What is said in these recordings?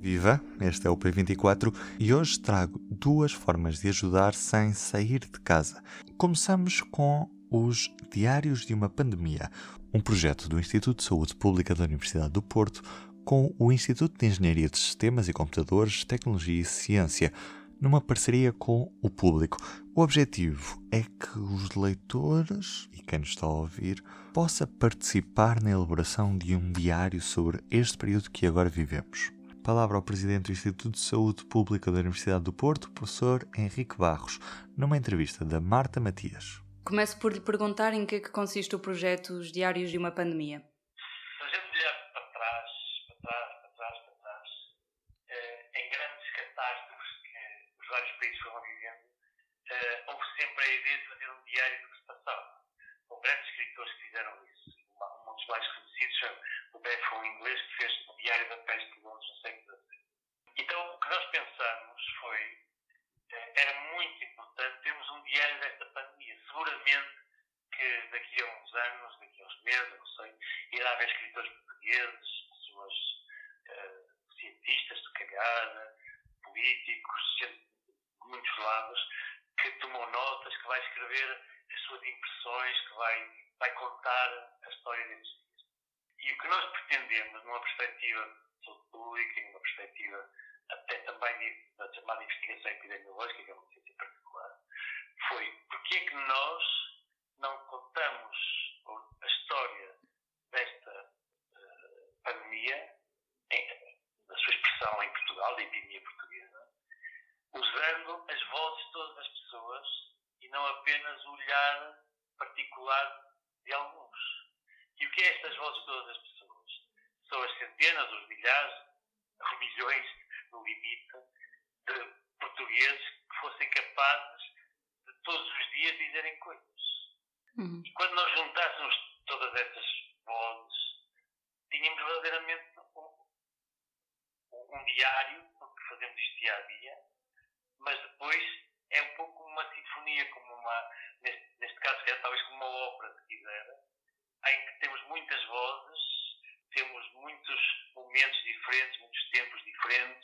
Viva, este é o P24 e hoje trago duas formas de ajudar sem sair de casa. Começamos com os Diários de uma Pandemia, um projeto do Instituto de Saúde Pública da Universidade do Porto com o Instituto de Engenharia de Sistemas e Computadores, Tecnologia e Ciência, numa parceria com o público. O objetivo é que os leitores e quem nos está a ouvir possa participar na elaboração de um diário sobre este período que agora vivemos. Palavra ao Presidente do Instituto de Saúde Pública da Universidade do Porto, professor Henrique Barros, numa entrevista da Marta Matias. Começo por lhe perguntar em que é que consiste o projeto Os Diários de uma Pandemia. Se a gente olhar para trás, para trás, para trás, para trás, eh, em grandes catástrofes que os vários países foram vivendo, eh, houve sempre a ideia de fazer um diário do que se passava. Houve grandes escritores que fizeram isso. Um dos mais conhecidos é o Bethel, um inglês, que fez o Diário da Peste de Londres no século. Então, o que nós pensamos foi, eh, era muito importante termos um diário desta pandemia. Seguramente que daqui a uns anos, daqui a uns meses, não sei, irá haver escritores portugueses, pessoas uh, cientistas, se calhar, políticos, gente de muitos lados, que tomam notas, que vai escrever as suas impressões, que vai, vai contar a história destes dias. E o que nós pretendemos, numa perspectiva pública e numa perspectiva também da chamada investigação epidemiológica, que é uma ciência particular, foi porque é que nós não contamos a história desta uh, pandemia, em, na sua expressão em Portugal, da epidemia portuguesa, usando as vozes de todas as pessoas e não apenas o olhar particular de alguns. E o que é estas vozes de todas as pessoas? São as centenas, os milhares, milhões, no limite, de portugueses que fossem capazes de todos os dias dizerem coisas. Uhum. E quando nós juntássemos todas essas vozes, tínhamos verdadeiramente um, um diário, porque fazemos isto dia a dia, mas depois é um pouco uma sinfonia, como uma, neste, neste caso, é talvez como uma ópera, se quiser, em que temos muitas vozes, temos muitos momentos diferentes, muitos tempos diferentes,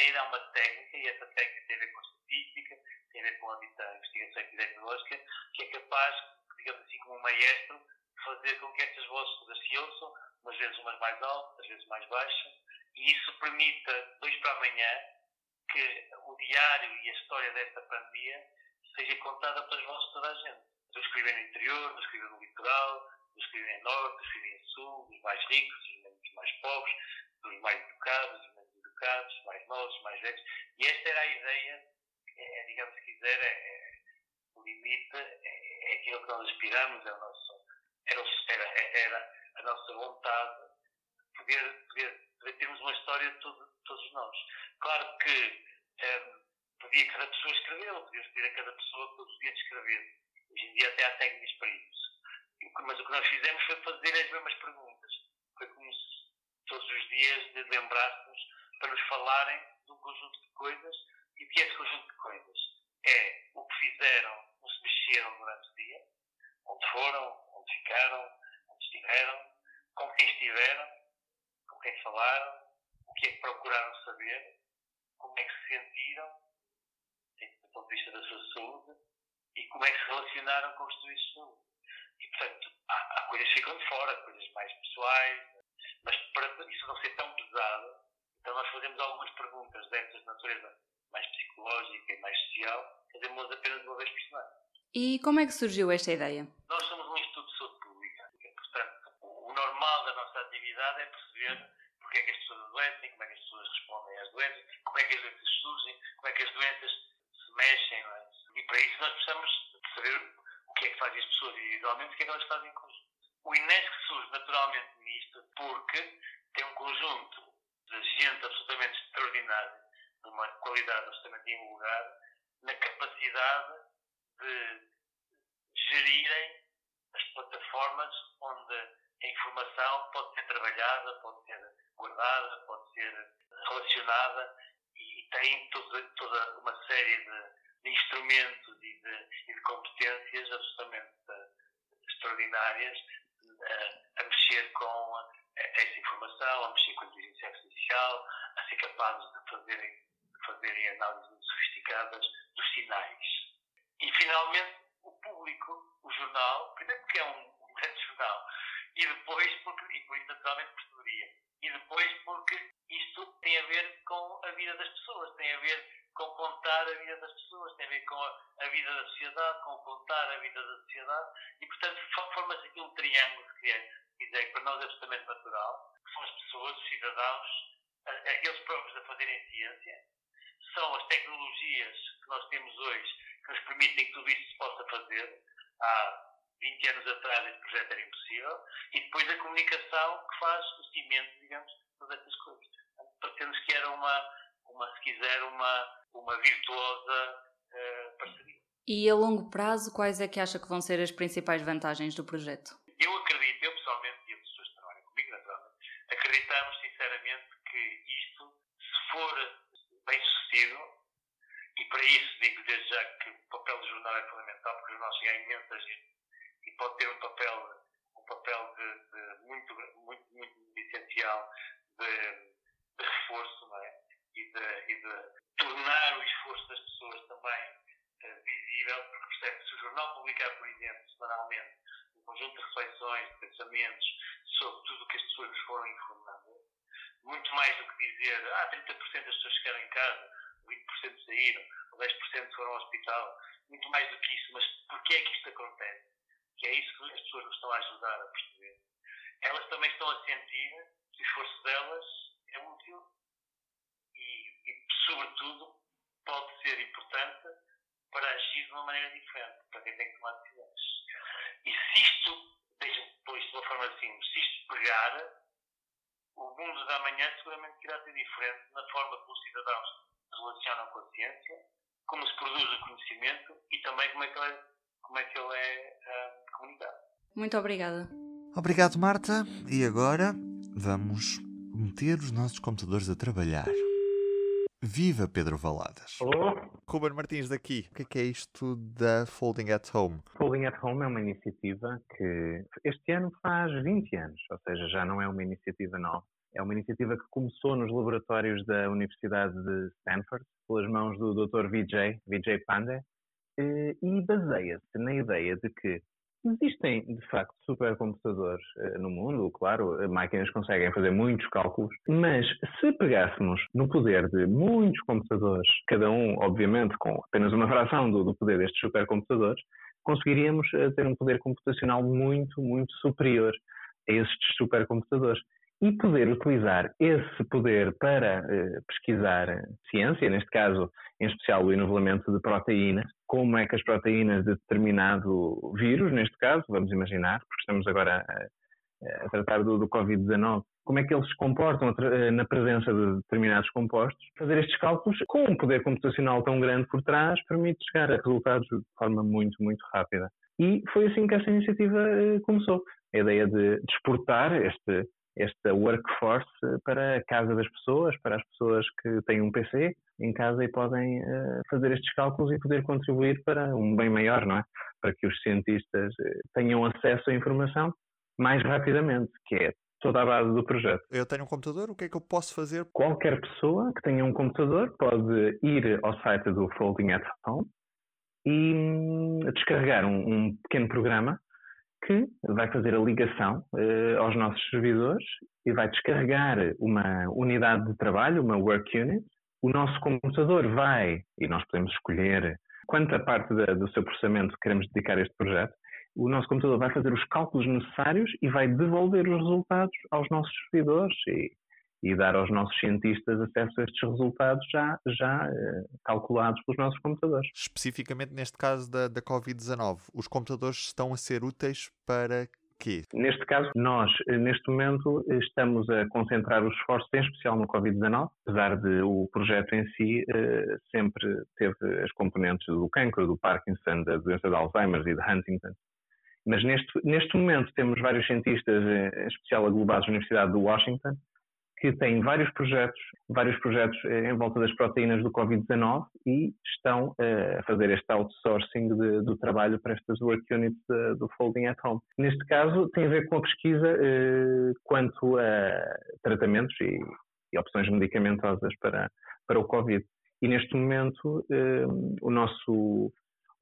maneira, há uma técnica, e essa técnica tem a ver com a estatística, tem a ver com a investigação epidemiológica, que é capaz, digamos assim, como um maestro, de fazer com que estas vozes todas se ouçam, umas vezes umas mais altas, às vezes mais baixas, e isso permita, dois para amanhã, que o diário e a história desta pandemia seja contada pelas vozes de toda a gente. Eu escrevi no interior, eu escrevi no litoral, eu escrevi em norte, eu escrevi em sul, dos mais ricos, dos mais pobres, dos mais educados, dos menos educados, mais novos, mais velhos. E esta era a ideia, é, digamos se quiser, é, é, o limite é, é aquilo que nós aspiramos, é o nosso, era, era, era a nossa vontade de poder, poder, poder termos uma história de todo, todos nós. Claro que um, podia cada pessoa escrever, ou podia pedir a cada pessoa todos os dias escrever. Hoje em dia até há técnicas para isso. Mas o que nós fizemos foi fazer as mesmas perguntas. Foi como se todos os dias lembrássemos para nos falarem de um conjunto de coisas. E o que é esse conjunto de coisas? É o que fizeram, onde se mexeram durante o dia, onde foram, onde ficaram, onde estiveram, com quem estiveram, com quem falaram, o que é que procuraram saber, como é que se sentiram, do ponto de vista da sua saúde, e como é que se relacionaram com os serviços de saúde. E, portanto, há, há coisas que ficam de fora, coisas mais pessoais, mas para isso não ser tão pesado, então nós fazemos algumas perguntas dessas de natureza mais psicológica e mais social, fazemos apenas uma vez por semana. E como é que surgiu esta ideia? Nós somos um Instituto de Saúde Pública, portanto, o normal da nossa atividade é perceber porque é que as pessoas adoecem, como é que as pessoas respondem às doenças, como é que as doenças surgem, como é que as doenças se mexem, não é? E para isso nós precisamos saber o que é que fazem as pessoas individualmente e o que é que elas fazem em conjunto. O INESC surge naturalmente nisto porque tem um conjunto de gente absolutamente extraordinária, de uma qualidade absolutamente invulgar, na capacidade de gerirem as plataformas onde a informação pode ser trabalhada, pode ser guardada, pode ser relacionada e tem toda, toda uma série de, de instrumentos e de, e de, competências absolutamente extraordinárias a, mexer com essa informação, a mexer com a inteligência artificial a ser capazes de fazerem, de fazerem análises muito sofisticadas dos sinais. E, finalmente, o público, o jornal, primeiro porque é um, grande jornal, e depois porque, e por isso naturalmente perceberia, e depois porque isto tem a ver com a vida das pessoas, tem a ver com contar a vida das pessoas, tem a ver com a, vida da sociedade, com contar a vida da sociedade, e portanto forma-se aqui um triângulo, que é, quiser, que para nós é absolutamente natural, que são as pessoas, os cidadãos, aqueles próprios a fazerem ciência, são as tecnologias que nós temos hoje que nos permitem que tudo isto se possa fazer. Há 20 anos atrás esse projeto era impossível, e depois a comunicação que faz o cimento, digamos, de todas estas coisas. Parecemos que era uma, uma se quiser, uma, uma virtuosa uh, parceria. E a longo prazo, quais é que acha que vão ser as principais vantagens do projeto? Eu acredito, eu pessoalmente e as pessoas que trabalham comigo, naturalmente, acreditamos sinceramente que isto, se for bem sucedido, e para isso digo desde já que o papel do jornal é fundamental, porque o jornal chega a imensa gente e pode ter um papel, um papel de, de muito, muito, muito essencial de, de reforço, não é? E de, e de tornar o esforço das pessoas também porque percebe se o jornal publicar, por exemplo, semanalmente, um conjunto de reflexões, de pensamentos sobre tudo o que as pessoas nos foram informando, muito mais do que dizer, ah, 30% das pessoas ficaram em casa, 20% saíram, 10% foram ao hospital, muito mais do que isso, mas porquê é que isto acontece? Que é isso que as pessoas nos estão a ajudar a perceber. Elas também estão a sentir que o esforço delas é útil e, e sobretudo, pode ser importante para agir de uma maneira diferente, para quem tem que tomar decisões. E se isto, deixa-me depois de uma forma simples, se isto pegar, o mundo da manhã seguramente irá ser diferente na forma como os cidadãos se relacionam com a ciência, como se produz o conhecimento e também como é que ele é, como é, que ele é uh, comunicado. Muito obrigada. Obrigado, Marta. E agora vamos meter os nossos computadores a trabalhar. Viva Pedro Valadas! Alô? Ruben Martins daqui. O que é, que é isto da Folding at Home? Folding at Home é uma iniciativa que este ano faz 20 anos, ou seja, já não é uma iniciativa nova. É uma iniciativa que começou nos laboratórios da Universidade de Stanford, pelas mãos do Dr. Vijay, Vijay Pandey, e baseia-se na ideia de que Existem, de facto, supercomputadores uh, no mundo, claro, máquinas conseguem fazer muitos cálculos, mas se pegássemos no poder de muitos computadores, cada um, obviamente, com apenas uma fração do, do poder destes supercomputadores, conseguiríamos uh, ter um poder computacional muito, muito superior a estes supercomputadores e poder utilizar esse poder para uh, pesquisar ciência, neste caso, em especial, o enovelamento de proteínas, como é que as proteínas de determinado vírus, neste caso, vamos imaginar, porque estamos agora a, a tratar do, do Covid-19, como é que eles se comportam eh, na presença de determinados compostos. Fazer estes cálculos com um poder computacional tão grande por trás permite chegar a resultados de forma muito, muito rápida. E foi assim que esta iniciativa eh, começou. A ideia de, de exportar este, esta workforce para a casa das pessoas, para as pessoas que têm um PC em casa e podem uh, fazer estes cálculos e poder contribuir para um bem maior, não é? Para que os cientistas eh, tenham acesso à informação mais rapidamente, que é toda a base do projeto. Eu tenho um computador, o que é que eu posso fazer? Qualquer pessoa que tenha um computador pode ir ao site do Folding at Home e hum, descarregar um, um pequeno programa que vai fazer a ligação uh, aos nossos servidores e vai descarregar uma unidade de trabalho, uma work unit. O nosso computador vai, e nós podemos escolher quanta parte da, do seu processamento queremos dedicar a este projeto, o nosso computador vai fazer os cálculos necessários e vai devolver os resultados aos nossos servidores. E e dar aos nossos cientistas acesso a estes resultados já, já eh, calculados pelos nossos computadores. Especificamente neste caso da, da Covid-19, os computadores estão a ser úteis para quê? Neste caso, nós, eh, neste momento, estamos a concentrar os esforços, em especial no Covid-19, apesar de o projeto em si eh, sempre teve as componentes do cancro, do Parkinson, da doença de Alzheimer e de Huntington. Mas neste, neste momento temos vários cientistas, em especial aglobados na Universidade de Washington, que têm vários projetos, vários projetos eh, em volta das proteínas do Covid-19 e estão eh, a fazer este outsourcing de, do trabalho para estas work units de, do Folding at Home. Neste caso, tem a ver com a pesquisa eh, quanto a tratamentos e, e opções medicamentosas para, para o Covid. E neste momento, um, o nosso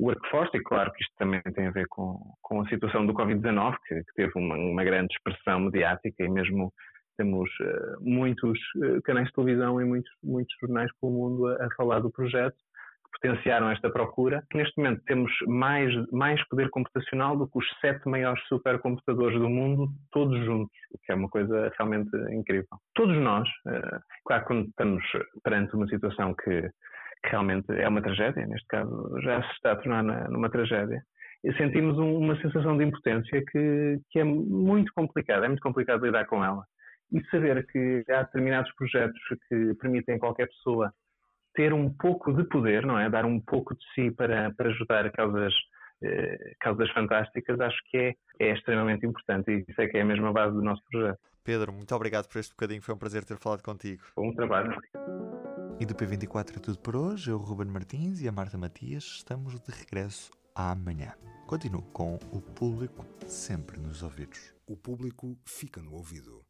workforce, e claro que isto também tem a ver com, com a situação do Covid-19, que, que, teve uma, uma, grande expressão mediática e mesmo temos uh, muitos uh, canais de televisão e muitos, muitos jornais pelo mundo a, a falar do projeto potenciaram esta procura. Neste momento temos mais, mais poder computacional do que os sete maiores supercomputadores do mundo, todos juntos, o que é uma coisa realmente incrível. Todos nós, eh, claro, quando estamos perante uma situação que, que realmente é uma tragédia, neste caso já se está a tornar numa tragédia, sentimos uma sensação de impotência que, que é muito complicada, é muito complicado lidar com ela. E saber que há determinados projetos que permitem a qualquer pessoa ter um pouco de poder, não é? Dar um pouco de si para, para ajudar causas, eh, causas fantásticas, acho que é, é extremamente importante e isso é que é a mesma base do nosso projeto. Pedro, muito obrigado por este bocadinho, foi um prazer ter falado contigo. Bom trabalho. E do P24 é tudo por hoje. Eu, Ruben Martins e a Marta Matias estamos de regresso amanhã. Continuo com o público sempre nos ouvidos. O público fica no ouvido.